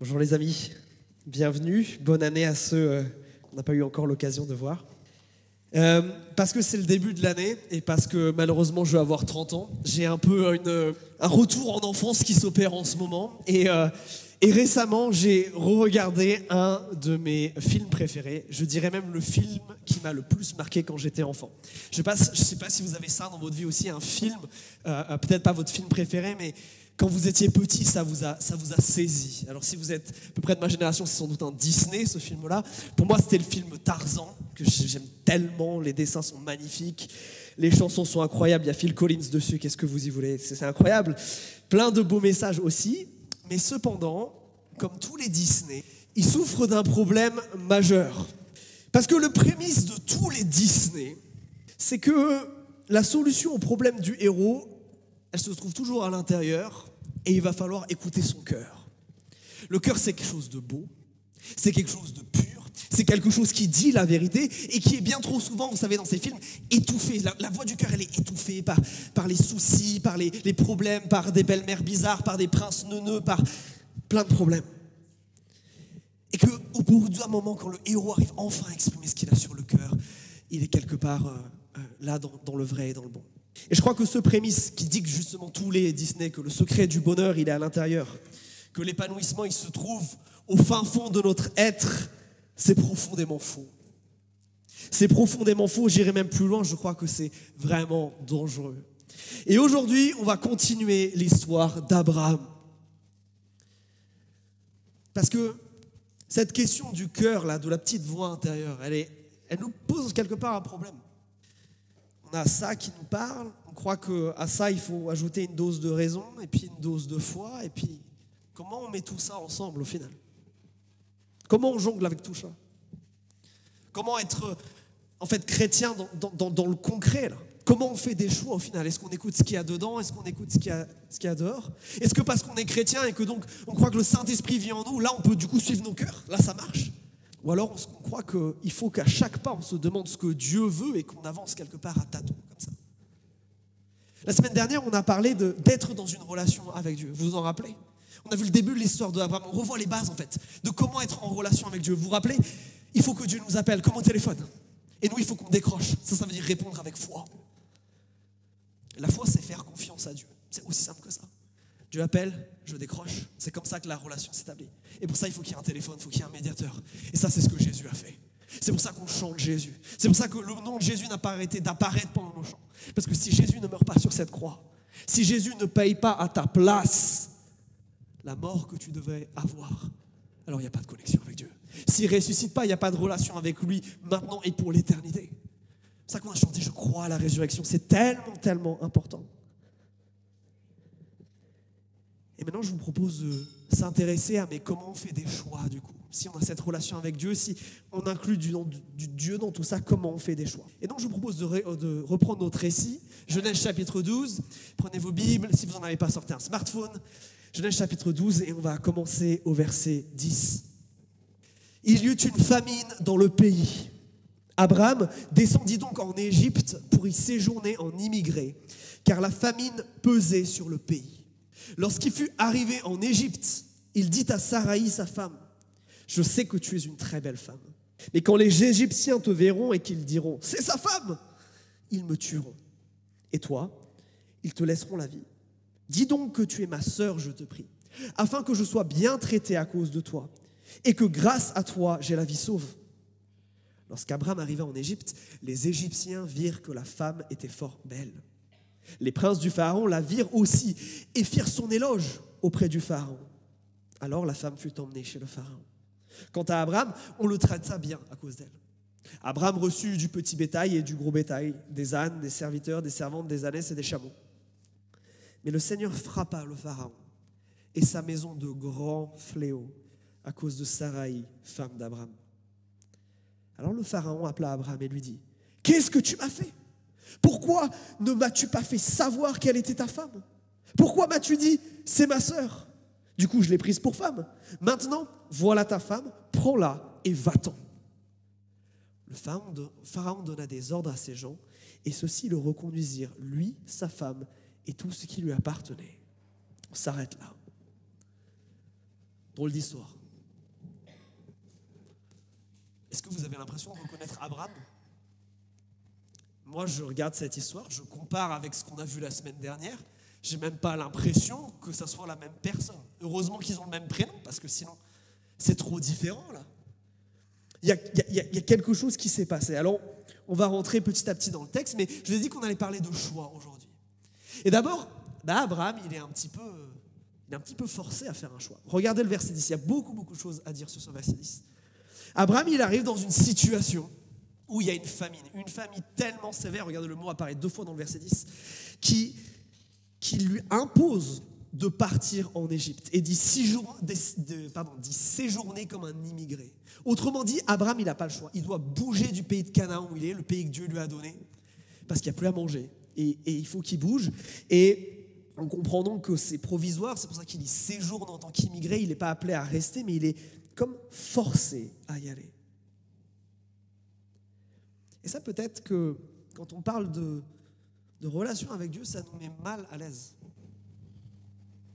Bonjour les amis, bienvenue, bonne année à ceux euh, qu'on n'a pas eu encore l'occasion de voir. Euh, parce que c'est le début de l'année et parce que malheureusement je vais avoir 30 ans, j'ai un peu une- un retour en enfance qui s'opère en ce moment. Et, euh, récemment j'ai re-regardé un de mes films préférés, je dirais même le film qui m'a le plus marqué quand j'étais enfant. Je ne sais pas si vous avez ça dans votre vie aussi, un film, euh, euh, peut-être pas votre film préféré, mais quand vous étiez petit, ça vous, a, ça vous a saisi. Alors si vous êtes à peu près de ma génération, c'est sans doute un Disney, ce film-là. Pour moi, c'était le film Tarzan, que j'aime tellement, les dessins sont magnifiques, les chansons sont incroyables, il y a Phil Collins dessus, qu'est-ce que vous y voulez? C'est incroyable. Plein de beaux messages aussi, mais cependant, comme tous les Disney, ils souffrent d'un problème majeur. Parce que le prémisse de tous les Disney, c'est que la solution au problème du héros, elle se trouve toujours à l'intérieur et il va falloir écouter son cœur. Le cœur, c'est quelque chose de beau, c'est quelque chose de pur, c'est quelque chose qui dit la vérité et qui est bien trop souvent, vous savez, dans ces films, étouffé. La, voix du cœur, elle est étouffée par, les soucis, par les, problèmes, par des belles-mères bizarres, par des princes neuneux, par plein de problèmes. Et qu'au bout d'un moment, quand le héros arrive enfin à exprimer ce qu'il a sur le cœur, il est quelque part euh, euh, là dans le vrai et dans le bon. Et je crois que ce prémisse qui dit que justement tous les Disney, que le secret du bonheur, il est à l'intérieur, que l'épanouissement, il se trouve au fin fond de notre être, c'est profondément faux. C'est profondément faux, j'irai même plus loin, je crois que c'est vraiment dangereux. Et aujourd'hui, on va continuer l'histoire d'Abraham. Parce que cette question du cœur, là, de la petite voix intérieure, elle, elle nous pose quelque part un problème. On a ça qui nous parle, on croit qu'à ça, il faut ajouter une dose de raison, et puis une dose de foi, et puis comment on met tout ça ensemble au final? Comment on jongle avec tout ça? Comment être en fait chrétien dans le concret là? Comment on fait des choix au final? Est-ce qu'on écoute ce qu'il y a dedans? Est-ce qu'on écoute ce qu'il y a, ce qu'il y a dehors? Est-ce que parce qu'on est chrétien et que donc on croit que le Saint-Esprit vit en nous, là on peut du coup suivre nos cœurs? Là ça marche? Ou alors on, croit qu'il faut qu'à chaque pas on se demande ce que Dieu veut et qu'on avance quelque part à tâtons comme ça La semaine dernière on a parlé d'être dans une relation avec Dieu. Vous vous en rappelez? On a vu le début de l'histoire d'Abraham. On revoit les bases en fait de comment être en relation avec Dieu. Vous vous rappelez? Il faut que Dieu nous appelle comme au téléphone. Et nous il faut qu'on décroche. Ça ça veut dire répondre avec foi. La foi, c'est faire confiance à Dieu. C'est aussi simple que ça. Dieu appelle, je décroche. C'est comme ça que la relation s'établit. Et pour ça, il faut qu'il y ait un téléphone, il faut qu'il y ait un médiateur. Et ça, c'est ce que Jésus a fait. C'est pour ça qu'on chante Jésus. C'est pour ça que le nom de Jésus n'a pas arrêté d'apparaître pendant nos chants. Parce que si Jésus ne meurt pas sur cette croix, si Jésus ne paye pas à ta place la mort que tu devrais avoir, alors il n'y a pas de connexion avec Dieu. S'il ressuscite pas, il n'y a pas de relation avec lui maintenant et pour l'éternité. C'est ça qu'on a chanté, je crois à la résurrection. C'est tellement, tellement important. Et maintenant, je vous propose de s'intéresser à mais comment on fait des choix du coup? Si on a cette relation avec Dieu, si on inclut du, du- Dieu dans tout ça, comment on fait des choix? Et donc, je vous propose de, ré- de reprendre notre récit. Genèse chapitre 12. Prenez vos Bibles, si vous n'en avez pas sorti un smartphone. Genèse chapitre 12, et on va commencer au verset 10. Il y eut une famine dans le pays. Abraham descendit donc en Égypte pour y séjourner en immigré, car la famine pesait sur le pays. Lorsqu'il fut arrivé en Égypte, il dit à Saraï, sa femme, Je sais que tu es une très belle femme, mais quand les Égyptiens te verront et qu'ils diront, C'est sa femme, ils me tueront. Et toi, ils te laisseront la vie. Dis donc que tu es ma sœur, je te prie, afin que je sois bien traité à cause de toi, et que grâce à toi, j'ai la vie sauve. Lorsqu'Abraham arriva en Égypte, les Égyptiens virent que la femme était fort belle. Les princes du Pharaon la virent aussi et firent son éloge auprès du Pharaon. Alors la femme fut emmenée chez le Pharaon. Quant à Abraham, on le traita bien à cause d'elle. Abraham reçut du petit bétail et du gros bétail, des ânes, des serviteurs, des servantes, des ânesses et des chameaux. Mais le Seigneur frappa le Pharaon et sa maison de grands fléaux à cause de Sarai, femme d'Abraham. Alors le Pharaon appela Abraham et lui dit, Qu'est-ce que tu m'as fait? Pourquoi ne m'as-tu pas fait savoir qu'elle était ta femme? Pourquoi m'as-tu dit, c'est ma sœur? Du coup, je l'ai prise pour femme. Maintenant, voilà ta femme, prends-la et va-t'en. Le pharaon, don- pharaon donna des ordres à ses gens et ceux-ci le reconduisirent, lui, sa femme et tout ce qui lui appartenait. On s'arrête là. Drôle d'histoire. Est-ce que vous avez l'impression de reconnaître Abraham? Moi, je regarde cette histoire, je compare avec ce qu'on a vu la semaine dernière. J'ai même pas l'impression que ça soit la même personne. Heureusement qu'ils ont le même prénom, parce que sinon, c'est trop différent là. Il y, a, quelque chose qui s'est passé. Alors, on va rentrer petit à petit dans le texte, mais je vous ai dit qu'on allait parler de choix aujourd'hui. Et d'abord, bah, Abraham, il est un petit peu, il est un petit peu forcé à faire un choix. Regardez le verset 10. Il y a beaucoup, beaucoup de choses à dire sur ce verset 10. Abraham, il arrive dans une situation où il y a une famine, une famine tellement sévère, regardez le mot apparaît deux fois dans le verset 10, qui, lui impose de partir en Égypte et d'y séjourner comme un immigré. Autrement dit, Abraham, il n'a pas le choix. Il doit bouger du pays de Canaan où il est, le pays que Dieu lui a donné, parce qu'il n'y a plus à manger. Et, il faut qu'il bouge. Et en comprenant que c'est provisoire, c'est pour ça qu'il y séjourne en tant qu'immigré, il n'est pas appelé à rester, mais il est comme forcé à y aller. Et ça peut-être que quand on parle de, de relation avec Dieu, ça nous met mal à l'aise.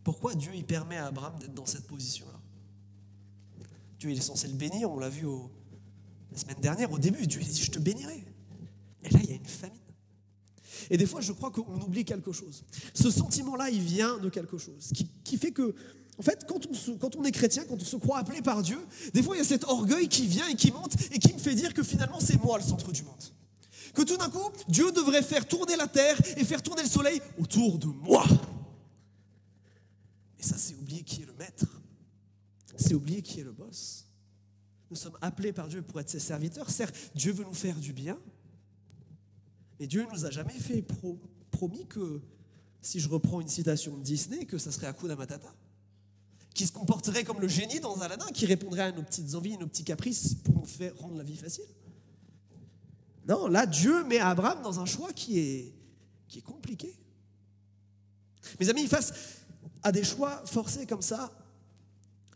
Pourquoi Dieu il permet à Abraham d'être dans cette position-là? Dieu il est censé le bénir, on l'a vu la semaine dernière, au début, Dieu il dit je te bénirai. Et là, il y a une famine. Et des fois, je crois qu'on oublie quelque chose. Ce sentiment-là, il vient de quelque chose qui, qui fait que, en fait, quand on, est chrétien, quand on se croit appelé par Dieu, des fois, il y a cet orgueil qui vient et qui monte et qui me fait dire que finalement, c'est moi le centre du monde. Que tout d'un coup, Dieu devrait faire tourner la terre et faire tourner le soleil autour de moi. Et ça, c'est oublier qui est le maître. C'est oublier qui est le boss. Nous sommes appelés par Dieu pour être ses serviteurs. Certes, Dieu veut nous faire du bien, mais Dieu ne nous a jamais fait pro, promis que, si je reprends une citation de Disney, que ça serait Hakuna Matata. Qui se comporterait comme le génie dans Aladdin, qui répondrait à nos petites envies, nos petits caprices pour nous faire rendre la vie facile. Non, là, Dieu met Abraham dans un choix qui est, qui est compliqué. Mes amis, face à des choix forcés comme ça,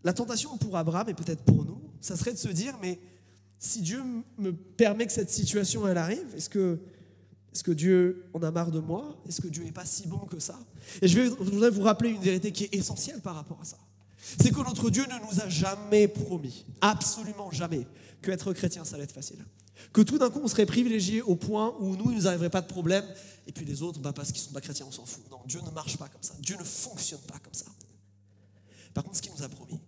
la tentation pour Abraham et peut-être pour nous, ça serait de se dire, mais si Dieu me permet que cette situation elle arrive, est-ce que, est que Dieu en a marre de moi? Est-ce que Dieu n'est pas si bon que ça? Et je, vais, je voudrais vous rappeler une vérité qui est essentielle par rapport à ça. C'est que notre Dieu ne nous a jamais promis, absolument jamais, que être chrétien, ça allait être facile. Que tout d'un coup, on serait privilégié au point où nous, il ne nous arriverait pas de problème, et puis les autres, bah, parce qu'ils ne sont pas chrétiens, on s'en fout. Non, Dieu ne marche pas comme ça. Dieu ne fonctionne pas comme ça. Par contre, ce qu'il nous a promis,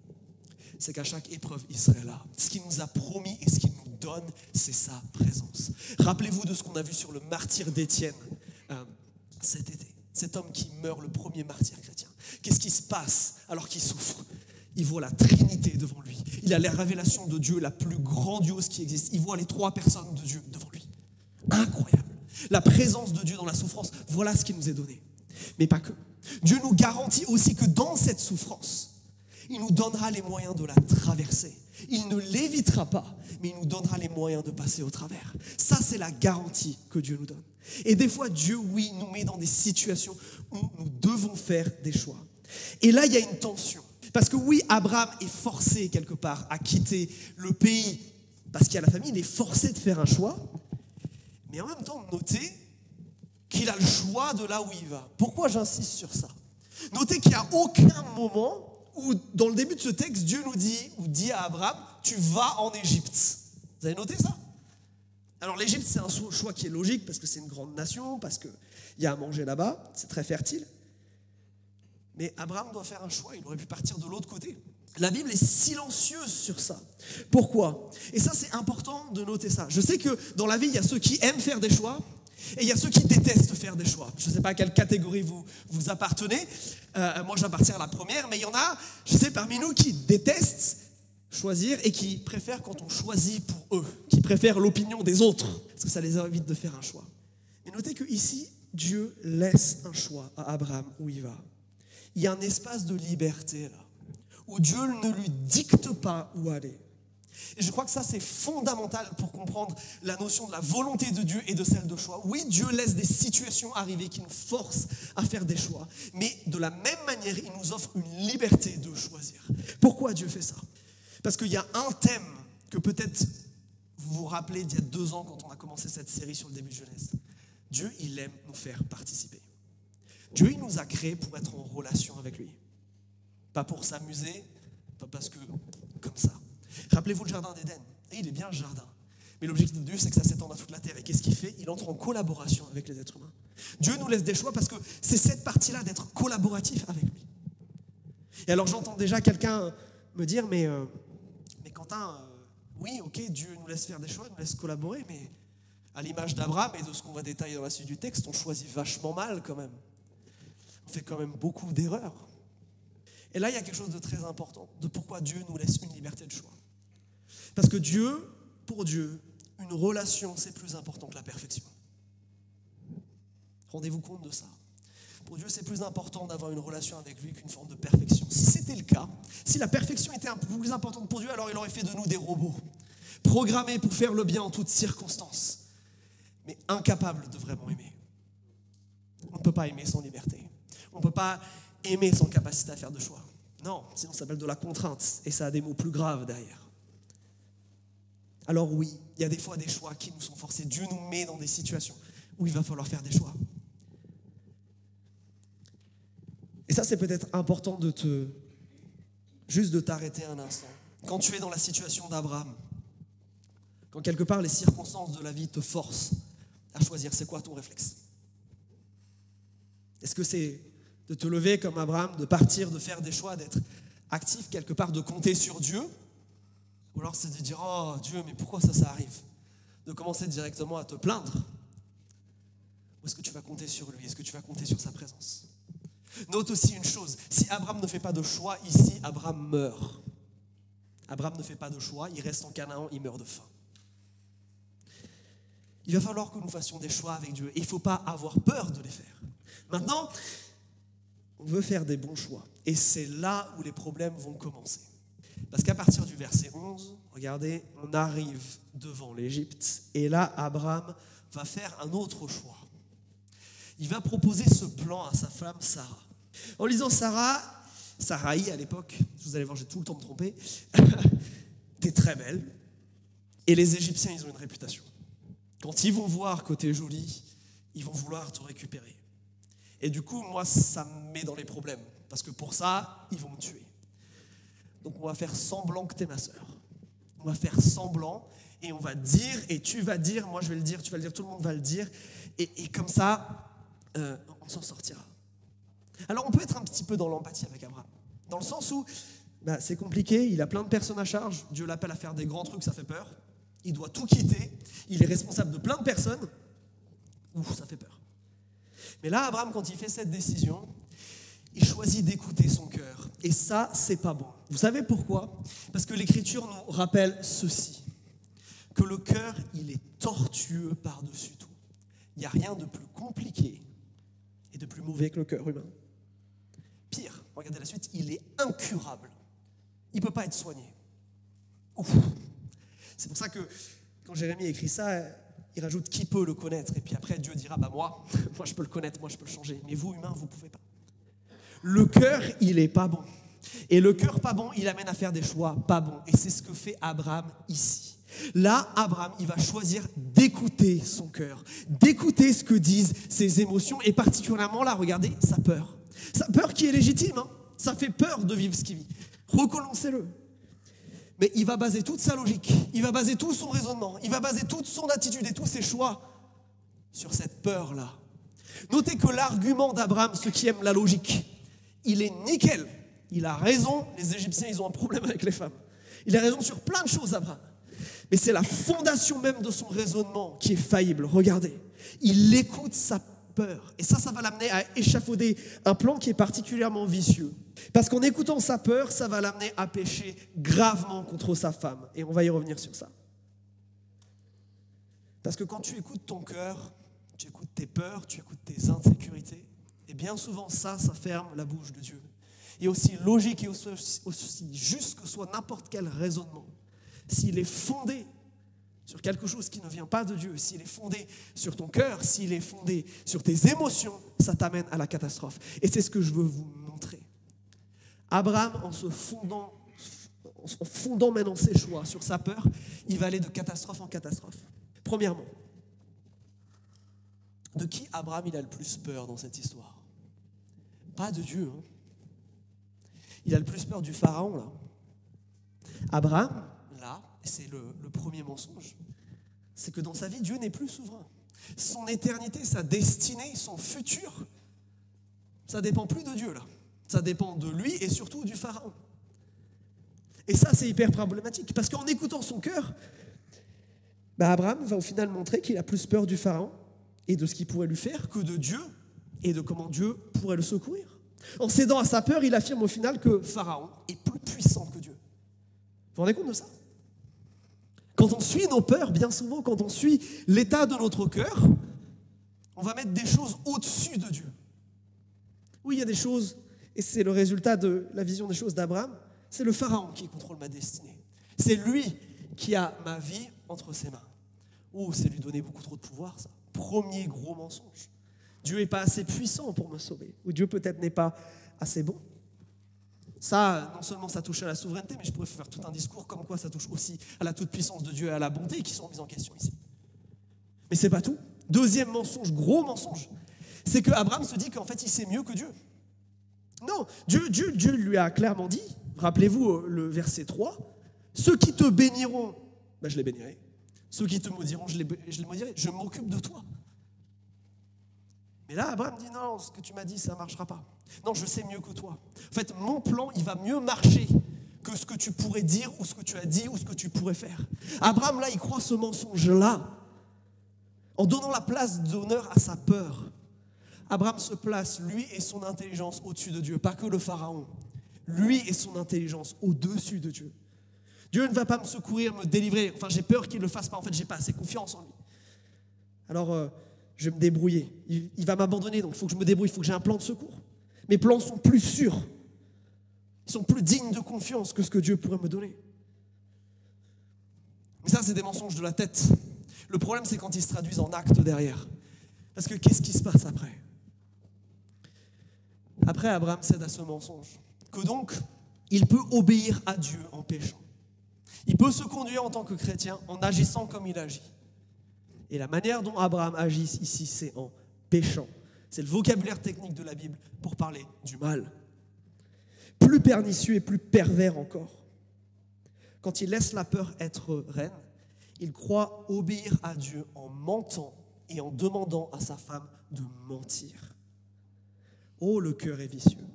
c'est qu'à chaque épreuve, il serait là. Ce qu'il nous a promis et ce qu'il nous donne, c'est sa présence. Rappelez-vous de ce qu'on a vu sur le martyr d'Étienne euh, cet été. Cet homme qui meurt, le premier martyr chrétien. Qu'est-ce qui se passe alors qu'il souffre? Il voit la Trinité devant lui. Il a la révélation de Dieu la plus grandiose qui existe. Il voit les trois personnes de Dieu devant lui. Incroyable. La présence de Dieu dans la souffrance, voilà ce qui nous est donné. Mais pas que. Dieu nous garantit aussi que dans cette souffrance, il nous donnera les moyens de la traverser. Il ne l'évitera pas, mais il nous donnera les moyens de passer au travers. Ça, c'est la garantie que Dieu nous donne. Et des fois, Dieu, oui, nous met dans des situations où nous devons faire des choix. Et là, il y a une tension. Parce que oui, Abraham est forcé quelque part à quitter le pays parce qu'il y a la famille, il est forcé de faire un choix. Mais en même temps, notez qu'il a le choix de là où il va. Pourquoi j'insiste sur ça? Notez qu'il n'y a aucun moment où, dans le début de ce texte, Dieu nous dit, ou dit à Abraham, tu vas en Égypte. Vous avez noté ça? Alors l'Égypte, c'est un choix qui est logique parce que c'est une grande nation, parce qu'il y a à manger là-bas, c'est très fertile. Mais Abraham doit faire un choix, il aurait pu partir de l'autre côté. La Bible est silencieuse sur ça. Pourquoi? Et ça, c'est important de noter ça. Je sais que dans la vie, il y a ceux qui aiment faire des choix et il y a ceux qui détestent faire des choix. Je ne sais pas à quelle catégorie vous, vous appartenez. Euh, moi, j'appartiens à la première, mais il y en a, je sais, parmi nous qui détestent choisir et qui préfèrent quand on choisit pour eux, qui préfèrent l'opinion des autres, parce que ça les évite de faire un choix. Et notez que ici, Dieu laisse un choix à Abraham où il va il y a un espace de liberté là, où Dieu ne lui dicte pas où aller. Et je crois que ça, c'est fondamental pour comprendre la notion de la volonté de Dieu et de celle de choix. Oui, Dieu laisse des situations arriver qui nous forcent à faire des choix, mais de la même manière, il nous offre une liberté de choisir. Pourquoi Dieu fait ça? Parce qu'il y a un thème que peut-être vous vous rappelez d'il y a deux ans quand on a commencé cette série sur le début de Genèse. Dieu, il aime nous faire participer. Dieu, il nous a créés pour être en relation avec lui. Pas pour s'amuser, Pas parce que, comme ça. Rappelez-vous le jardin d'Éden. Et il est bien le jardin. Mais l'objectif de Dieu, c'est que ça s'étende à toute la terre. Et qu'est-ce qu'il fait? Il entre en collaboration avec les êtres humains. Dieu nous laisse des choix parce que c'est cette partie-là d'être collaboratif avec lui. Et alors j'entends déjà quelqu'un me dire, mais, euh, mais Quentin, euh, oui, ok, Dieu nous laisse faire des choix, nous laisse collaborer, mais à l'image d'Abraham et de ce qu'on va détailler dans la suite du texte, on choisit vachement mal quand même. On fait quand même beaucoup d'erreurs. Et là, il y a quelque chose de très important, de pourquoi Dieu nous laisse une liberté de choix. Parce que Dieu, pour Dieu, une relation, c'est plus important que la perfection. Rendez-vous compte de ça. Pour Dieu, c'est plus important d'avoir une relation avec lui qu'une forme de perfection. Si c'était le cas, si la perfection était un peu plus importante pour Dieu, alors il aurait fait de nous des robots, programmés pour faire le bien en toutes circonstances, mais incapables de vraiment aimer. On ne peut pas aimer sans liberté. On ne peut pas aimer sans capacité à faire de choix. Non, sinon ça s'appelle de la contrainte et ça a des mots plus graves derrière. Alors oui, il y a des fois des choix qui nous sont forcés. Dieu nous met dans des situations où il va falloir faire des choix. Et ça, c'est peut-être important de te. juste de t'arrêter un instant. Quand tu es dans la situation d'Abraham, quand quelque part les circonstances de la vie te forcent à choisir, c'est quoi ton réflexe? Est-ce que c'est de te lever comme Abraham, de partir, de faire des choix, d'être actif quelque part, de compter sur Dieu? Ou alors c'est de dire Oh Dieu, mais pourquoi ça, ça arrive De commencer directement à te plaindre Ou est-ce que tu vas compter sur lui? Est-ce que tu vas compter sur sa présence? Note aussi une chose, si Abraham ne fait pas de choix ici, Abraham meurt. Abraham ne fait pas de choix, il reste en Canaan, il meurt de faim. Il va falloir que nous fassions des choix avec Dieu il ne faut pas avoir peur de les faire. Maintenant, on veut faire des bons choix et c'est là où les problèmes vont commencer. Parce qu'à partir du verset 11, regardez, on arrive devant l'Égypte et là, Abraham va faire un autre choix il va proposer ce plan à sa femme Sarah. En lisant Sarah, Sarai à l'époque, vous allez voir, j'ai tout le temps me tromper, t'es très belle. Et les Égyptiens, ils ont une réputation. Quand ils vont voir que t'es jolie, ils vont vouloir te récupérer. Et du coup, moi, ça me met dans les problèmes. Parce que pour ça, ils vont me tuer. Donc on va faire semblant que t'es ma sœur. On va faire semblant et on va dire, et tu vas dire, moi je vais le dire, tu vas le dire, tout le monde va le dire. Et, comme ça, euh, on s'en sortira. Alors on peut être un petit peu dans l'empathie avec Abraham, dans le sens où bah, c'est compliqué, il a plein de personnes à charge, Dieu l'appelle à faire des grands trucs, ça fait peur, il doit tout quitter, il est responsable de plein de personnes, ouf, ça fait peur. Mais là, Abraham, quand il fait cette décision, il choisit d'écouter. Et ça, c'est pas bon. Vous savez pourquoi? Parce que l'Écriture nous rappelle ceci que le cœur, il est tortueux par-dessus tout. Il n'y a rien de plus compliqué et de plus mauvais que le cœur humain. Pire, regardez la suite, il est incurable. Il ne peut pas être soigné. C'est pour ça que quand Jérémie écrit ça, il rajoute qui peut le connaître. Et puis après, Dieu dira, bah moi, moi je peux le connaître, moi je peux le changer. Mais vous, humains, vous ne pouvez pas. Le cœur, il n'est pas bon. Et le cœur pas bon, il amène à faire des choix pas bons. Et c'est ce que fait Abraham ici. Là, Abraham, il va choisir d'écouter son cœur, d'écouter ce que disent ses émotions, et particulièrement là, regardez, sa peur. Sa peur qui est légitime, hein. ça fait peur de vivre ce qu'il vit. Recommencez-le. Mais il va baser toute sa logique, il va baser tout son raisonnement, il va baser toute son attitude et tous ses choix sur cette peur-là. Notez que l'argument d'Abraham, ceux qui aiment la logique, il est nickel. Il a raison, les Égyptiens, ils ont un problème avec les femmes. Il a raison sur plein de choses, Abraham. Mais c'est la fondation même de son raisonnement qui est faillible. Regardez, il écoute sa peur. Et ça, ça va l'amener à échafauder un plan qui est particulièrement vicieux. Parce qu'en écoutant sa peur, ça va l'amener à pécher gravement contre sa femme. Et on va y revenir sur ça. Parce que quand tu écoutes ton cœur, tu écoutes tes peurs, tu écoutes tes insécurités, et bien souvent ça, ça ferme la bouche de Dieu. Et aussi logique et aussi, juste que soit n'importe quel raisonnement, s'il est fondé sur quelque chose qui ne vient pas de Dieu, s'il est fondé sur ton cœur, s'il est fondé sur tes émotions, ça t'amène à la catastrophe. Et c'est ce que je veux vous montrer. Abraham, en se fondant, en fondant maintenant ses choix sur sa peur, il va aller de catastrophe en catastrophe. Premièrement, de qui Abraham il a le plus peur dans cette histoire? Pas de Dieu. Hein. Il a le plus peur du pharaon là. Abraham, là, c'est le, premier mensonge, c'est que dans sa vie, Dieu n'est plus souverain. Son éternité, sa destinée, son futur, ça dépend plus de Dieu là. Ça dépend de lui et surtout du pharaon. Et ça, c'est hyper problématique parce qu'en écoutant son cœur, bah, Abraham va au final montrer qu'il a plus peur du pharaon et de ce qu'il pourrait lui faire que de Dieu et de comment Dieu pourrait le secourir. En cédant à sa peur, il affirme au final que Pharaon est plus puissant que Dieu. Vous vous rendez compte de ça? Quand on suit nos peurs, bien souvent, quand on suit l'état de notre cœur, on va mettre des choses au-dessus de Dieu. Oui, il y a des choses, et c'est le résultat de la vision des choses d'Abraham, c'est le Pharaon qui contrôle ma destinée. C'est lui qui a ma vie entre ses mains. Oh, c'est lui donner beaucoup trop de pouvoir, ça. Premier gros mensonge. Dieu n'est pas assez puissant pour me sauver, ou Dieu peut-être n'est pas assez bon. Ça, non seulement ça touche à la souveraineté, mais je pourrais faire tout un discours comme quoi ça touche aussi à la toute-puissance de Dieu et à la bonté qui sont mises en question ici. Mais c'est pas tout. Deuxième mensonge, gros mensonge, c'est que Abraham se dit qu'en fait il sait mieux que Dieu. Non, Dieu, Dieu, Dieu lui a clairement dit, rappelez-vous euh, le verset 3, ceux qui te béniront, ben je les bénirai. Ceux qui te maudiront, je les, je les maudirai. Je m'occupe de toi. Mais là, Abraham dit non, ce que tu m'as dit, ça ne marchera pas. Non, je sais mieux que toi. En fait, mon plan, il va mieux marcher que ce que tu pourrais dire ou ce que tu as dit ou ce que tu pourrais faire. Abraham, là, il croit ce mensonge-là en donnant la place d'honneur à sa peur. Abraham se place, lui et son intelligence, au-dessus de Dieu, pas que le Pharaon. Lui et son intelligence au-dessus de Dieu. Dieu ne va pas me secourir, me délivrer. Enfin, j'ai peur qu'il ne le fasse pas. En fait, j'ai pas assez confiance en lui. Alors, euh, je vais me débrouiller. Il, va m'abandonner, donc il faut que je me débrouille, il faut que j'ai un plan de secours. Mes plans sont plus sûrs. Ils sont plus dignes de confiance que ce que Dieu pourrait me donner. Mais ça, c'est des mensonges de la tête. Le problème, c'est quand ils se traduisent en actes derrière. Parce que qu'est-ce qui se passe après? Après, Abraham cède à ce mensonge. Que donc, il peut obéir à Dieu en péchant. Il peut se conduire en tant que chrétien en agissant comme il agit. Et la manière dont Abraham agit ici, c'est en péchant. C'est le vocabulaire technique de la Bible pour parler du mal. Plus pernicieux et plus pervers encore. Quand il laisse la peur être reine, il croit obéir à Dieu en mentant et en demandant à sa femme de mentir. Oh, le cœur est vicieux.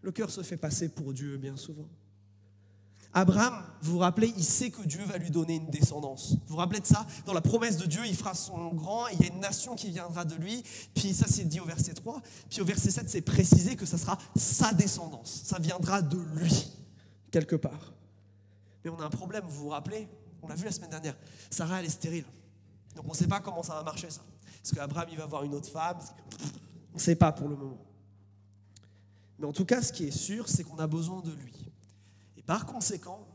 Le cœur se fait passer pour Dieu bien souvent. Abraham, vous vous rappelez, il sait que Dieu va lui donner une descendance. Vous vous rappelez de ça? Dans la promesse de Dieu, il fera son grand, il y a une nation qui viendra de lui. Puis ça, c'est dit au verset 3. Puis au verset 7, c'est précisé que ça sera sa descendance. Ça viendra de lui, quelque part. Mais on a un problème, vous vous rappelez? On l'a vu la semaine dernière. Sarah, elle est stérile. Donc on ne sait pas comment ça va marcher, ça. Est-ce qu'Abraham, il va avoir une autre femme On ne sait pas pour le moment. Mais en tout cas, ce qui est sûr, c'est qu'on a besoin de lui. Par conséquent,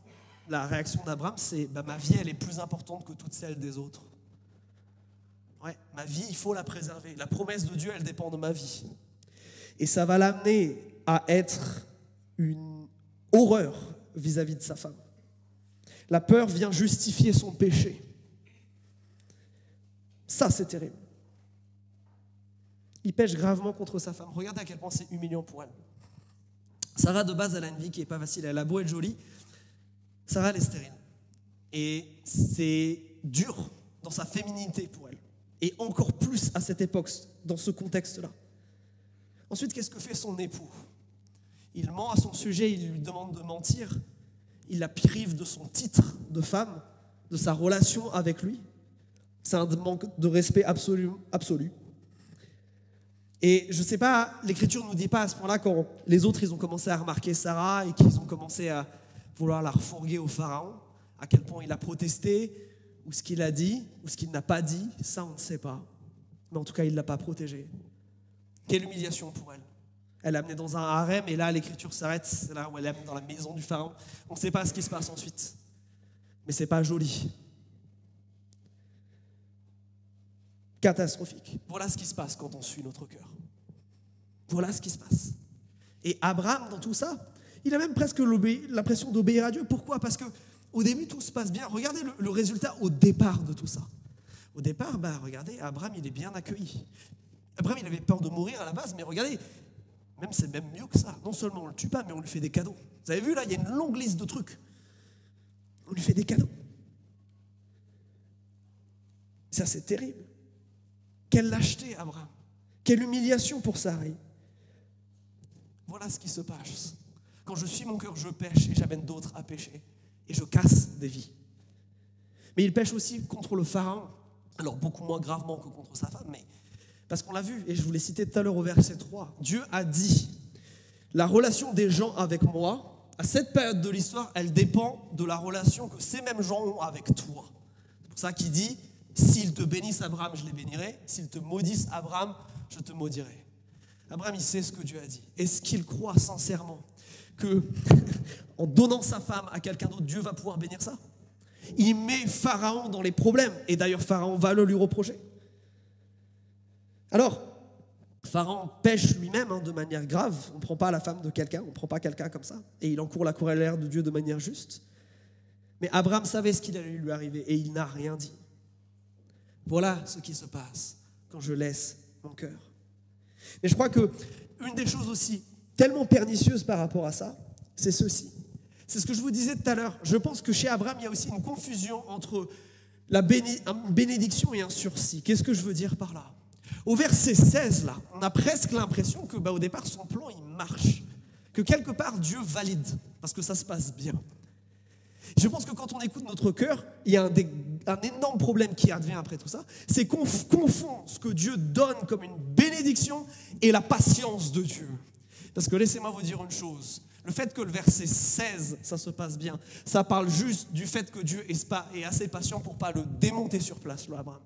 la réaction d'Abraham, c'est bah, ma vie, elle est plus importante que toute celle des autres. Ouais, ma vie, il faut la préserver. La promesse de Dieu, elle dépend de ma vie. Et ça va l'amener à être une horreur vis-à-vis de sa femme. La peur vient justifier son péché. Ça, c'est terrible. Il pêche gravement contre sa femme. Regardez à quel point c'est humiliant pour elle. Sarah, de base, elle a une vie qui n'est pas facile. Elle a beau être jolie. Sarah, elle est stérile. Et c'est dur dans sa féminité pour elle. Et encore plus à cette époque, dans ce contexte-là. Ensuite, qu'est-ce que fait son époux? Il ment à son sujet, il lui demande de mentir. Il la prive de son titre de femme, de sa relation avec lui. C'est un manque de respect absolu. absolu. Et je ne sais pas, l'Écriture ne nous dit pas à ce point-là quand les autres ils ont commencé à remarquer Sarah et qu'ils ont commencé à vouloir la refourguer au Pharaon, à quel point il a protesté, ou ce qu'il a dit, ou ce qu'il n'a pas dit, ça on ne sait pas. Mais en tout cas, il ne l'a pas protégée. Quelle humiliation pour elle. Elle l'a amenée dans un harem et là l'Écriture s'arrête, c'est là où elle est amenée dans la maison du Pharaon. On ne sait pas ce qui se passe ensuite. Mais c'est pas joli. Catastrophique. Voilà ce qui se passe quand on suit notre cœur. Voilà ce qui se passe. Et Abraham, dans tout ça, il a même presque l'impression d'obéir à Dieu. Pourquoi? Parce que au début, tout se passe bien. Regardez le, résultat au départ de tout ça. Au départ, bah, regardez, Abraham, il est bien accueilli. Abraham, il avait peur de mourir à la base, mais regardez, même c'est même mieux que ça. Non seulement on ne le tue pas, mais on lui fait des cadeaux. Vous avez vu là, il y a une longue liste de trucs. On lui fait des cadeaux. Ça, c'est terrible. Quelle lâcheté, Abraham. Quelle humiliation pour Sarai. Voilà ce qui se passe. Quand je suis mon cœur, je pêche et j'amène d'autres à pêcher. Et je casse des vies. Mais il pêche aussi contre le Pharaon. Alors beaucoup moins gravement que contre sa femme, mais parce qu'on l'a vu, et je vous l'ai cité tout à l'heure au verset 3, Dieu a dit, la relation des gens avec moi, à cette période de l'histoire, elle dépend de la relation que ces mêmes gens ont avec toi. C'est pour ça qu'il dit, s'ils te bénissent Abraham, je les bénirai, s'ils te maudissent Abraham, je te maudirai. Abraham, il sait ce que Dieu a dit. Est-ce qu'il croit sincèrement que en donnant sa femme à quelqu'un d'autre, Dieu va pouvoir bénir ça? Il met Pharaon dans les problèmes, et d'ailleurs Pharaon va le lui reprocher. Alors, Pharaon pêche lui-même hein, de manière grave. On ne prend pas la femme de quelqu'un, on ne prend pas quelqu'un comme ça. Et il encourt la colère de Dieu de manière juste. Mais Abraham savait ce qu'il allait lui arriver et il n'a rien dit. Voilà ce qui se passe quand je laisse mon cœur. Mais je crois que une des choses aussi tellement pernicieuses par rapport à ça, c'est ceci. C'est ce que je vous disais tout à l'heure. Je pense que chez Abraham, il y a aussi une confusion entre la bénédiction et un sursis. Qu'est-ce que je veux dire par là? Au verset 16, là, on a presque l'impression que bah, au départ, son plan, il marche. Que quelque part, Dieu valide, parce que ça se passe bien. Je pense que quand on écoute notre cœur, il y a un, énorme problème qui advient après tout ça, c'est qu'on confond ce que Dieu donne comme une bénédiction et la patience de Dieu. Parce que laissez-moi vous dire une chose, le fait que le verset 16, ça se passe bien, ça parle juste du fait que Dieu est assez patient pour pas le démonter sur place, le Abraham.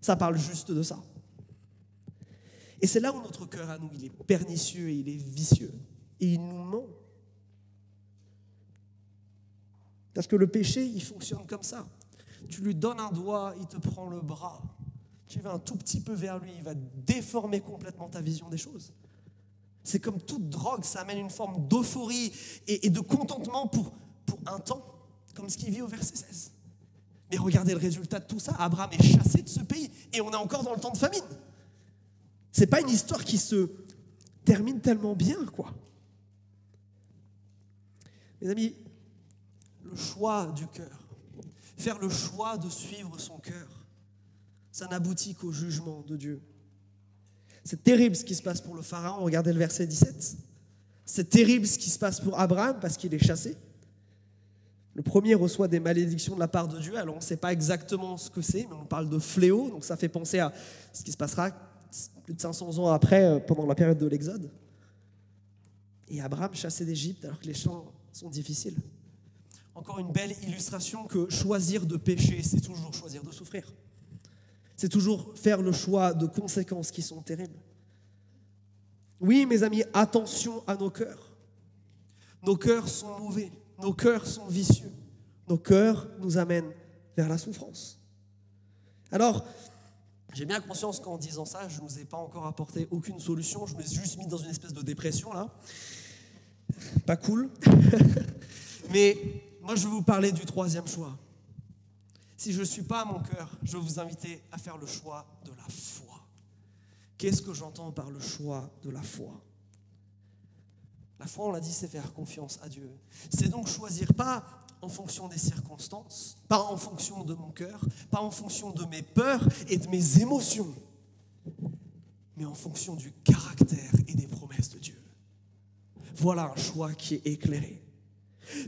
Ça parle juste de ça. Et c'est là où notre cœur à nous, il est pernicieux et il est vicieux. Et il nous ment. Parce que le péché, il fonctionne comme ça. Tu lui donnes un doigt, il te prend le bras. Tu vas un tout petit peu vers lui, il va déformer complètement ta vision des choses. C'est comme toute drogue, ça amène une forme d'euphorie et, de contentement pour, pour un temps, comme ce qu'il vit au verset 16. Mais regardez le résultat de tout ça. Abraham est chassé de ce pays et on est encore dans le temps de famine. C'est pas une histoire qui se termine tellement bien, quoi. Mes amis, le choix du cœur, faire le choix de suivre son cœur, ça n'aboutit qu'au jugement de Dieu. C'est terrible ce qui se passe pour le Pharaon, regardez le verset 17. C'est terrible ce qui se passe pour Abraham parce qu'il est chassé. Le premier reçoit des malédictions de la part de Dieu, alors on ne sait pas exactement ce que c'est, mais on parle de fléau, donc ça fait penser à ce qui se passera plus de 500 ans après, euh, pendant la période de l'Exode. Et Abraham chassé d'Égypte alors que les champs sont difficiles. Encore une belle illustration que choisir de pécher, c'est toujours choisir de souffrir. C'est toujours faire le choix de conséquences qui sont terribles. Oui, mes amis, attention à nos cœurs. Nos cœurs sont mauvais, nos cœurs sont vicieux, nos cœurs nous amènent vers la souffrance. Alors, j'ai bien conscience qu'en disant ça, je ne vous ai pas encore apporté aucune solution, je me suis juste mis dans une espèce de dépression là. Pas cool. Mais moi, je vais vous parler du troisième choix. Si je ne suis pas à mon cœur, je vais vous inviter à faire le choix de la foi. Qu'est-ce que j'entends par le choix de la foi? La foi, on l'a dit, c'est faire confiance à Dieu. C'est donc choisir pas en fonction des circonstances, pas en fonction de mon cœur, pas en fonction de mes peurs et de mes émotions, mais en fonction du caractère et des promesses de Dieu. Voilà un choix qui est éclairé.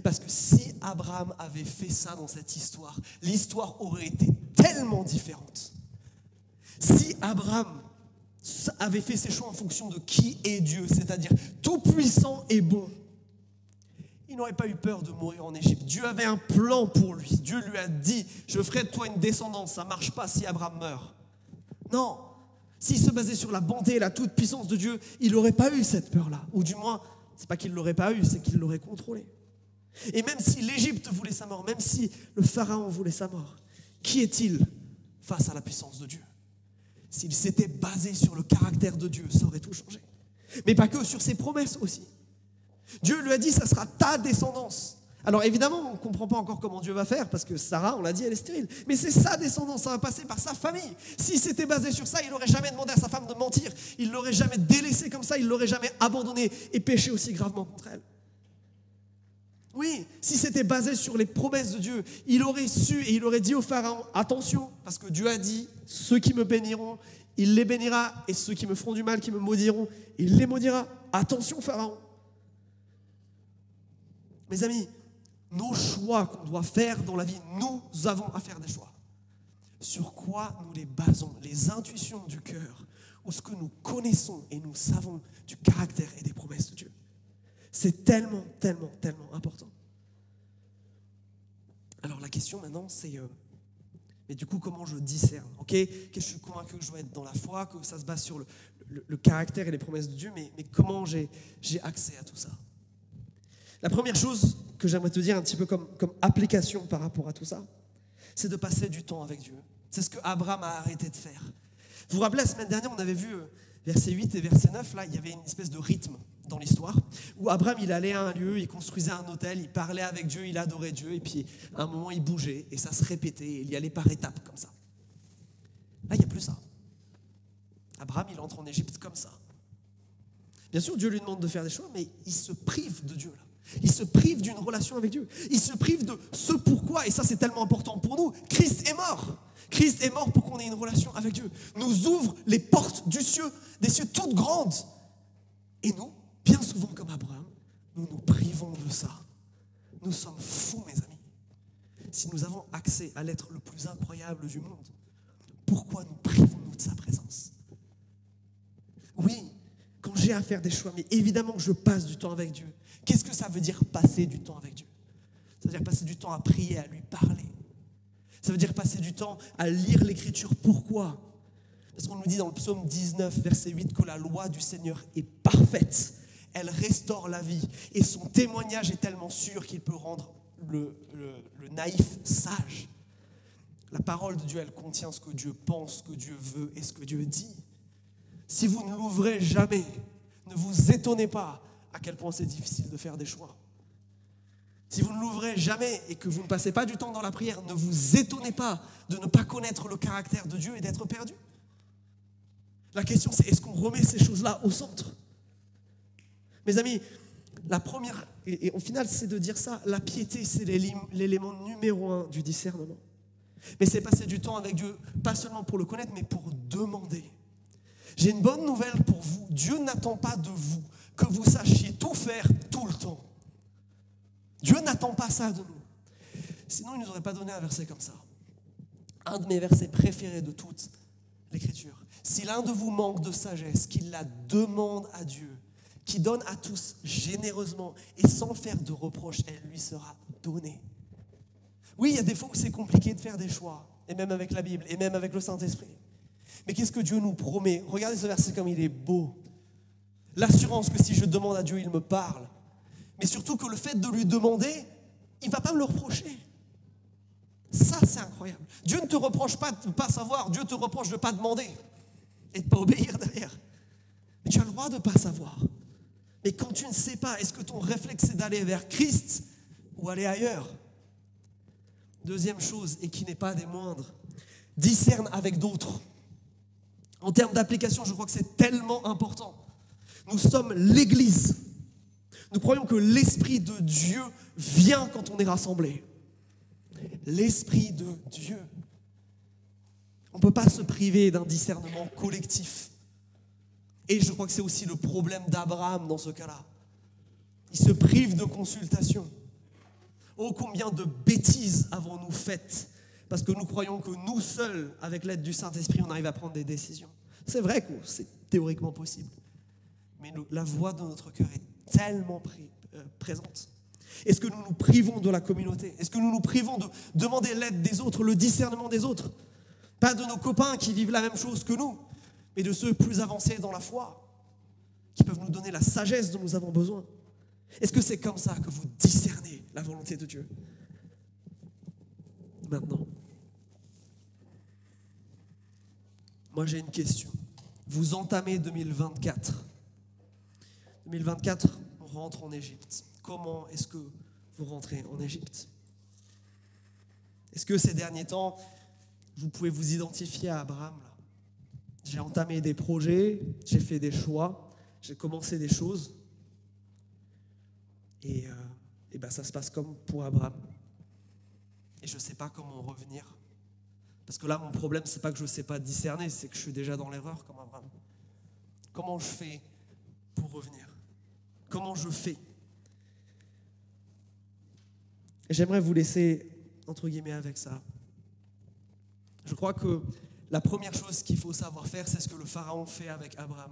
Parce que si Abraham avait fait ça dans cette histoire, l'histoire aurait été tellement différente. Si Abraham avait fait ses choix en fonction de qui est Dieu, c'est-à-dire tout puissant et bon, il n'aurait pas eu peur de mourir en Égypte. Dieu avait un plan pour lui. Dieu lui a dit, je ferai de toi une descendance. Ça ne marche pas si Abraham meurt. Non. S'il se basait sur la bonté et la toute-puissance de Dieu, il n'aurait pas eu cette peur-là. Ou du moins, c'est pas qu'il ne l'aurait pas eu, c'est qu'il l'aurait contrôlé. Et même si l'Égypte voulait sa mort, même si le Pharaon voulait sa mort, qui est-il face à la puissance de Dieu? S'il s'était basé sur le caractère de Dieu, ça aurait tout changé. Mais pas que, sur ses promesses aussi. Dieu lui a dit, ça sera ta descendance. Alors évidemment, on ne comprend pas encore comment Dieu va faire, parce que Sarah, on l'a dit, elle est stérile. Mais c'est sa descendance, ça va passer par sa famille. S'il s'était basé sur ça, il n'aurait jamais demandé à sa femme de mentir, il l'aurait jamais délaissé comme ça, il l'aurait jamais abandonné et péché aussi gravement contre elle. Oui, si c'était basé sur les promesses de Dieu, il aurait su et il aurait dit au Pharaon, attention, parce que Dieu a dit, ceux qui me béniront, il les bénira, et ceux qui me feront du mal, qui me maudiront, il les maudira. Attention Pharaon. Mes amis, nos choix qu'on doit faire dans la vie, nous avons à faire des choix. Sur quoi nous les basons? Les intuitions du cœur ou ce que nous connaissons et nous savons du caractère et des promesses de Dieu. C'est tellement, tellement, tellement important. Alors la question maintenant, c'est, euh, mais du coup, comment je discerne Ok, que je suis convaincu que je dois être dans la foi, que ça se base sur le, caractère et les promesses de Dieu, mais, mais comment j'ai, accès à tout ça? La première chose que j'aimerais te dire un petit peu comme, comme application par rapport à tout ça, c'est de passer du temps avec Dieu. C'est ce que Abraham a arrêté de faire. Vous vous rappelez, la semaine dernière, on avait vu euh, verset 8 et verset 9, là, il y avait une espèce de rythme dans l'histoire, où Abraham, il allait à un lieu, il construisait un hôtel, il parlait avec Dieu, il adorait Dieu, et puis à un moment, il bougeait, et ça se répétait, et il y allait par étapes, comme ça. Là, il n'y a plus ça. Abraham, il entre en Égypte comme ça. Bien sûr, Dieu lui demande de faire des choix, mais il se prive de Dieu, là. Il se prive d'une relation avec Dieu. Il se prive de ce pourquoi, et ça c'est tellement important pour nous, Christ est mort. Christ est mort pour qu'on ait une relation avec Dieu. Nous ouvre les portes du ciel, des cieux toutes grandes. Et nous, bien souvent comme Abraham, nous nous privons de ça. Nous sommes fous, mes amis. Si nous avons accès à l'être le plus incroyable du monde, pourquoi nous privons-nous de sa présence? Oui, quand j'ai à faire des choix, mais évidemment que je passe du temps avec Dieu. Qu'est-ce que ça veut dire passer du temps avec Dieu? Ça veut dire passer du temps à prier, à lui parler. Ça veut dire passer du temps à lire l'Écriture. Pourquoi? Parce qu'on nous dit dans le psaume 19, verset 8, que la loi du Seigneur est parfaite. Elle restaure la vie. Et son témoignage est tellement sûr qu'il peut rendre le, naïf sage. La parole de Dieu, elle contient ce que Dieu pense, ce que Dieu veut et ce que Dieu dit. Si vous ne l'ouvrez jamais, ne vous étonnez pas à quel point c'est difficile de faire des choix. Si vous ne l'ouvrez jamais et que vous ne passez pas du temps dans la prière, ne vous étonnez pas de ne pas connaître le caractère de Dieu et d'être perdu. La question c'est est-ce qu'on remet ces choses-là au centre? Mes amis, la première, et, au final c'est de dire ça, la piété c'est l'élément numéro un du discernement. Mais c'est passer du temps avec Dieu, pas seulement pour le connaître, mais pour demander. J'ai une bonne nouvelle pour vous. Dieu n'attend pas de vous que vous sachiez tout faire tout le temps. Dieu n'attend pas ça de nous. Sinon, il ne nous aurait pas donné un verset comme ça. Un de mes versets préférés de toute l'Écriture. Si l'un de vous manque de sagesse, qu'il la demande à Dieu, qui donne à tous généreusement et sans faire de reproches, elle lui sera donnée. Oui, il y a des fois où c'est compliqué de faire des choix, et même avec la Bible, et même avec le Saint-Esprit. Mais qu'est-ce que Dieu nous promet? Regardez ce verset comme il est beau. L'assurance que si je demande à Dieu, il me parle mais surtout que le fait de lui demander, il ne va pas me le reprocher. Ça, c'est incroyable. Dieu ne te reproche pas de ne pas savoir, Dieu te reproche de ne pas demander et de ne pas obéir derrière. Mais tu as le droit de ne pas savoir. Mais quand tu ne sais pas, est-ce que ton réflexe c'est d'aller vers Christ ou aller ailleurs? Deuxième chose, et qui n'est pas des moindres, discerne avec d'autres. En termes d'application, je crois que c'est tellement important. Nous sommes l'Église. Nous croyons que l'Esprit de Dieu vient quand on est rassemblé. L'Esprit de Dieu. On ne peut pas se priver d'un discernement collectif. Et je crois que c'est aussi le problème d'Abraham dans ce cas-là. Il se prive de consultation. Oh, combien de bêtises avons-nous faites parce que nous croyons que nous seuls, avec l'aide du Saint-Esprit, on arrive à prendre des décisions. C'est vrai que c'est théoriquement possible. Mais la voix de notre cœur est tellement euh, présente. Est-ce que nous nous privons de la communauté? Est-ce que nous nous privons de demander l'aide des autres, le discernement des autres? Pas de nos copains qui vivent la même chose que nous, mais de ceux plus avancés dans la foi, qui peuvent nous donner la sagesse dont nous avons besoin. Est-ce que c'est comme ça que vous discernez la volonté de Dieu? Maintenant, moi j'ai une question. Vous entamez 2024 2024, on rentre en Égypte. Comment est-ce que vous rentrez en Égypte? Est-ce que ces derniers temps, vous pouvez vous identifier à Abraham J'ai entamé des projets, j'ai fait des choix, j'ai commencé des choses. Et euh, ben ça se passe comme pour Abraham. Et je ne sais pas comment revenir. Parce que là, mon problème, c'est pas que je ne sais pas discerner, c'est que je suis déjà dans l'erreur comme Abraham. Comment je fais pour revenir? Comment je fais J'aimerais vous laisser, entre guillemets, avec ça. Je crois que la première chose qu'il faut savoir faire, c'est ce que le Pharaon fait avec Abraham.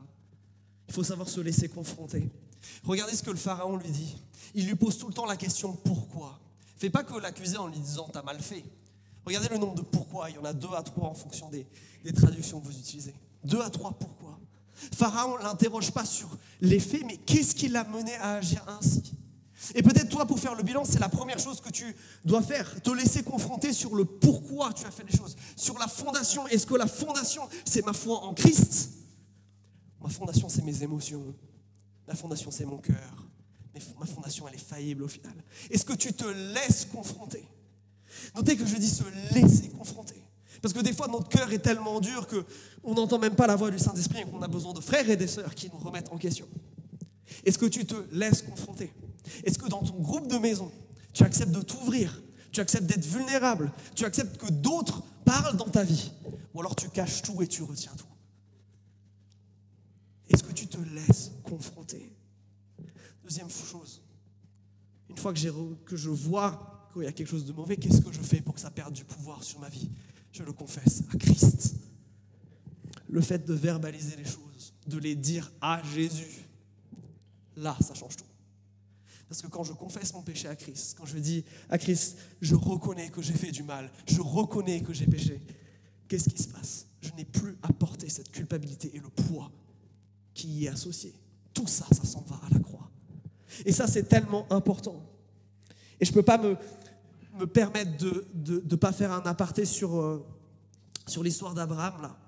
Il faut savoir se laisser confronter. Regardez ce que le Pharaon lui dit. Il lui pose tout le temps la question pourquoi? Fait pas que l'accuser en lui disant t'as mal fait. Regardez le nombre de pourquoi. Il y en a deux à trois en fonction des, des traductions que vous utilisez. Deux à trois pourquoi. Pharaon l'interroge pas sur les faits, mais qu'est-ce qui l'a mené à agir ainsi? Et peut-être toi, pour faire le bilan, c'est la première chose que tu dois faire, te laisser confronter sur le pourquoi tu as fait les choses, sur la fondation. Est-ce que la fondation, c'est ma foi en Christ? Ma fondation, c'est mes émotions. La fondation, c'est mon cœur. Ma fondation, elle est faillible au final. Est-ce que tu te laisses confronter? Notez que je dis se laisser confronter. Parce que des fois, notre cœur est tellement dur qu'on n'entend même pas la voix du Saint-Esprit et qu'on a besoin de frères et des sœurs qui nous remettent en question. Est-ce que tu te laisses confronter? Est-ce que dans ton groupe de maison, tu acceptes de t'ouvrir? Tu acceptes d'être vulnérable? Tu acceptes que d'autres parlent dans ta vie? Ou alors tu caches tout et tu retiens tout? Est-ce que tu te laisses confronter? Deuxième chose, une fois que, que je vois qu'il y a quelque chose de mauvais, qu'est-ce que je fais pour que ça perde du pouvoir sur ma vie? Je le confesse à Christ. Le fait de verbaliser les choses, de les dire à Jésus, là, ça change tout. Parce que quand je confesse mon péché à Christ, quand je dis à Christ, je reconnais que j'ai fait du mal, je reconnais que j'ai péché, qu'est-ce qui se passe? Je n'ai plus à porter cette culpabilité et le poids qui y est associé. Tout ça, ça s'en va à la croix. Et ça, c'est tellement important. Et je ne peux pas me, me permettre de ne pas faire un aparté sur, euh, l'histoire d'Abraham, là.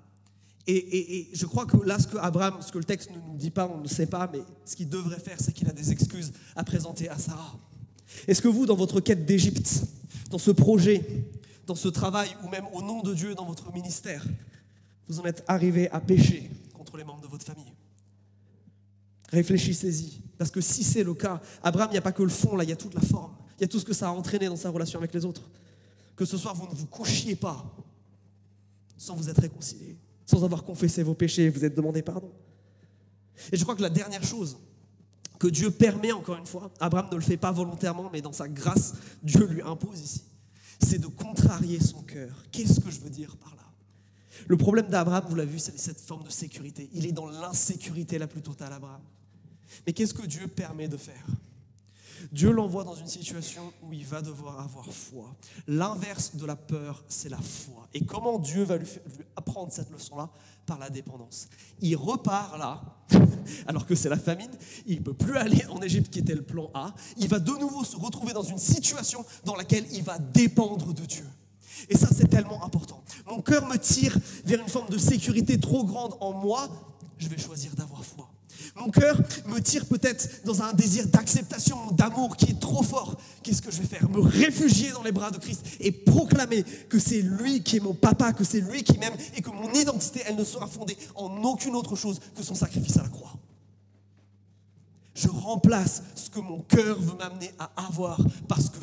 Et, je crois que là, ce que Abraham, ce que le texte ne nous dit pas, on ne sait pas, mais ce qu'il devrait faire, c'est qu'il a des excuses à présenter à Sarah. Est-ce que vous, dans votre quête d'Égypte, dans ce projet, dans ce travail, ou même au nom de Dieu, dans votre ministère, vous en êtes arrivé à pécher contre les membres de votre famille? Réfléchissez-y. Parce que si c'est le cas, Abraham, il n'y a pas que le fond, là, il y a toute la forme. Il y a tout ce que ça a entraîné dans sa relation avec les autres. Que ce soir, vous ne vous couchiez pas sans vous être réconcilié sans avoir confessé vos péchés, vous êtes demandé pardon. Et je crois que la dernière chose que Dieu permet, encore une fois, Abraham ne le fait pas volontairement, mais dans sa grâce, Dieu lui impose ici, c'est de contrarier son cœur. Qu'est-ce que je veux dire par là? Le problème d'Abraham, vous l'avez vu, c'est cette forme de sécurité. Il est dans l'insécurité la plus totale, Abraham. Mais qu'est-ce que Dieu permet de faire? Dieu l'envoie dans une situation où il va devoir avoir foi. L'inverse de la peur, c'est la foi. Et comment Dieu va lui, apprendre cette leçon-là Par la dépendance. Il repart là, alors que c'est la famine, il ne peut plus aller en Égypte qui était le plan A. Il va de nouveau se retrouver dans une situation dans laquelle il va dépendre de Dieu. Et ça, c'est tellement important. Mon cœur me tire vers une forme de sécurité trop grande en moi. Je vais choisir d'avoir foi. Mon cœur me tire peut-être dans un désir d'acceptation, d'amour qui est trop fort. Qu'est-ce que je vais faire? Me réfugier dans les bras de Christ et proclamer que c'est lui qui est mon papa, que c'est lui qui m'aime et que mon identité, elle ne sera fondée en aucune autre chose que son sacrifice à la croix. Je remplace ce que mon cœur veut m'amener à avoir parce que,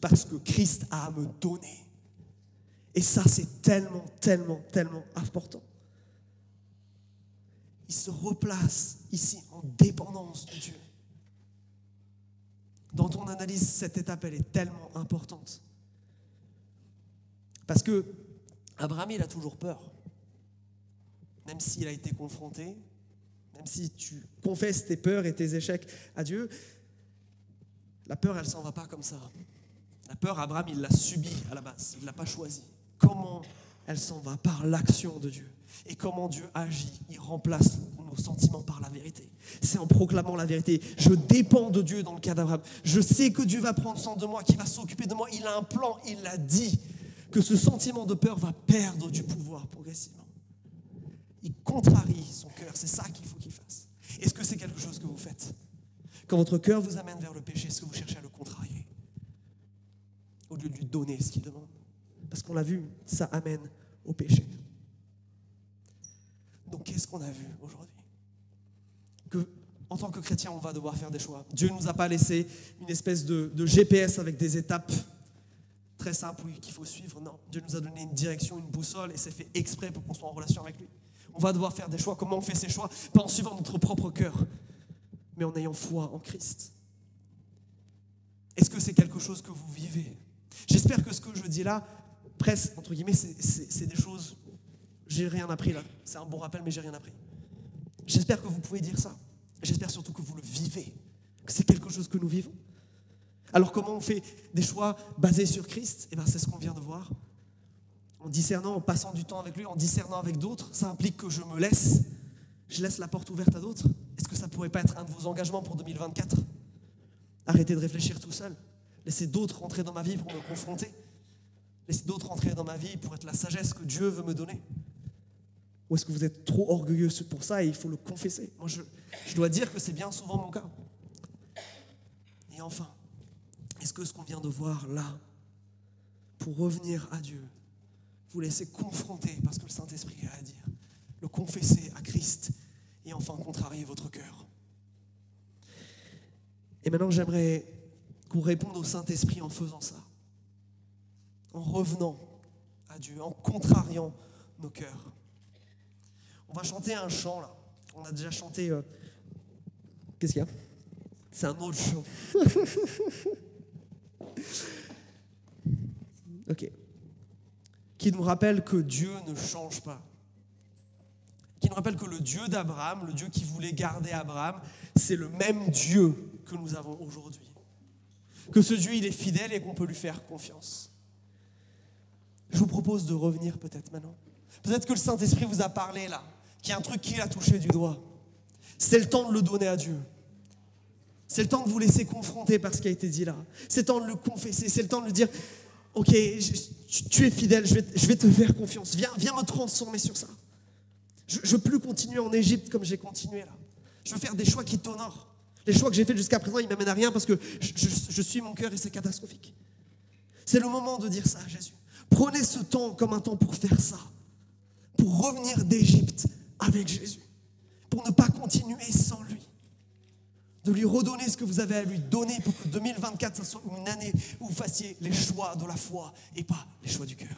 parce que Christ a à me donner. Et ça, c'est tellement, tellement, tellement important il se replace ici en dépendance de Dieu. Dans ton analyse, cette étape, elle est tellement importante. Parce que Abraham, il a toujours peur. Même s'il a été confronté, même si tu confesses tes peurs et tes échecs à Dieu, la peur, elle s'en va pas comme ça. La peur, Abraham, il l'a subie à la base, il ne l'a pas choisie. Comment elle s'en va? Par l'action de Dieu. Et comment Dieu agit Il remplace nos sentiments par la vérité. C'est en proclamant la vérité. Je dépends de Dieu dans le cas d'Abraham. Je sais que Dieu va prendre soin de moi, qu'il va s'occuper de moi. Il a un plan, il l'a dit. Que ce sentiment de peur va perdre du pouvoir progressivement. Il contrarie son cœur. C'est ça qu'il faut qu'il fasse. Est-ce que c'est quelque chose que vous faites? Quand votre cœur vous amène vers le péché, est-ce que vous cherchez à le contrarier? Au lieu de lui donner ce qu'il demande Parce qu'on l'a vu, ça amène au péché. Donc qu'est-ce qu'on a vu aujourd'hui Que en tant que chrétien, on va devoir faire des choix. Dieu ne nous a pas laissé une espèce de, GPS avec des étapes très simples qu'il faut suivre. Non, Dieu nous a donné une direction, une boussole, et c'est fait exprès pour qu'on soit en relation avec lui. On va devoir faire des choix. Comment on fait ces choix? Pas en suivant notre propre cœur, mais en ayant foi en Christ. Est-ce que c'est quelque chose que vous vivez? J'espère que ce que je dis là, presque, entre guillemets, c'est des choses. J'ai rien appris là. C'est un bon rappel, mais j'ai rien appris. J'espère que vous pouvez dire ça. J'espère surtout que vous le vivez, que c'est quelque chose que nous vivons. Alors comment on fait des choix basés sur Christ? Eh bien c'est ce qu'on vient de voir. En discernant, en passant du temps avec lui, en discernant avec d'autres, ça implique que je me laisse, je laisse la porte ouverte à d'autres. Est-ce que ça pourrait pas être un de vos engagements pour 2024 Arrêtez de réfléchir tout seul. Laissez d'autres rentrer dans ma vie pour me confronter. Laissez d'autres rentrer dans ma vie pour être la sagesse que Dieu veut me donner. Ou est-ce que vous êtes trop orgueilleux pour ça et il faut le confesser Moi, je, dois dire que c'est bien souvent mon cas. Et enfin, est-ce que ce qu'on vient de voir là, pour revenir à Dieu, vous laissez confronter parce que le Saint-Esprit a à dire, le confesser à Christ et enfin contrarier votre cœur Et maintenant, j'aimerais qu'on réponde au Saint-Esprit en faisant ça, en revenant à Dieu, en contrariant nos cœurs. On va chanter un chant là. On a déjà chanté. Euh, qu'est-ce qu'il y a? C'est un autre chant. ok. Qui nous rappelle que Dieu ne change pas. Qui nous rappelle que le Dieu d'Abraham, le Dieu qui voulait garder Abraham, c'est le même Dieu que nous avons aujourd'hui. Que ce Dieu, il est fidèle et qu'on peut lui faire confiance. Je vous propose de revenir peut-être maintenant. Peut-être que le Saint-Esprit vous a parlé là qu'il y a un truc qui a touché du doigt. C'est le temps de le donner à Dieu. C'est le temps de vous laisser confronter par ce qui a été dit là. C'est le temps de le confesser. C'est le temps de lui dire Ok, tu es fidèle, je vais, te faire confiance. Viens, viens me transformer sur ça. Je ne veux plus continuer en Égypte comme j'ai continué là. Je veux faire des choix qui t'honorent. Les choix que j'ai faits jusqu'à présent, ils ne m'amènent à rien parce que je, je suis mon cœur et c'est catastrophique. C'est le moment de dire ça à Jésus. Prenez ce temps comme un temps pour faire ça. Pour revenir d'Égypte avec Jésus, pour ne pas continuer sans lui. De lui redonner ce que vous avez à lui donner pour que 2024 soit une année où vous fassiez les choix de la foi et pas les choix du cœur.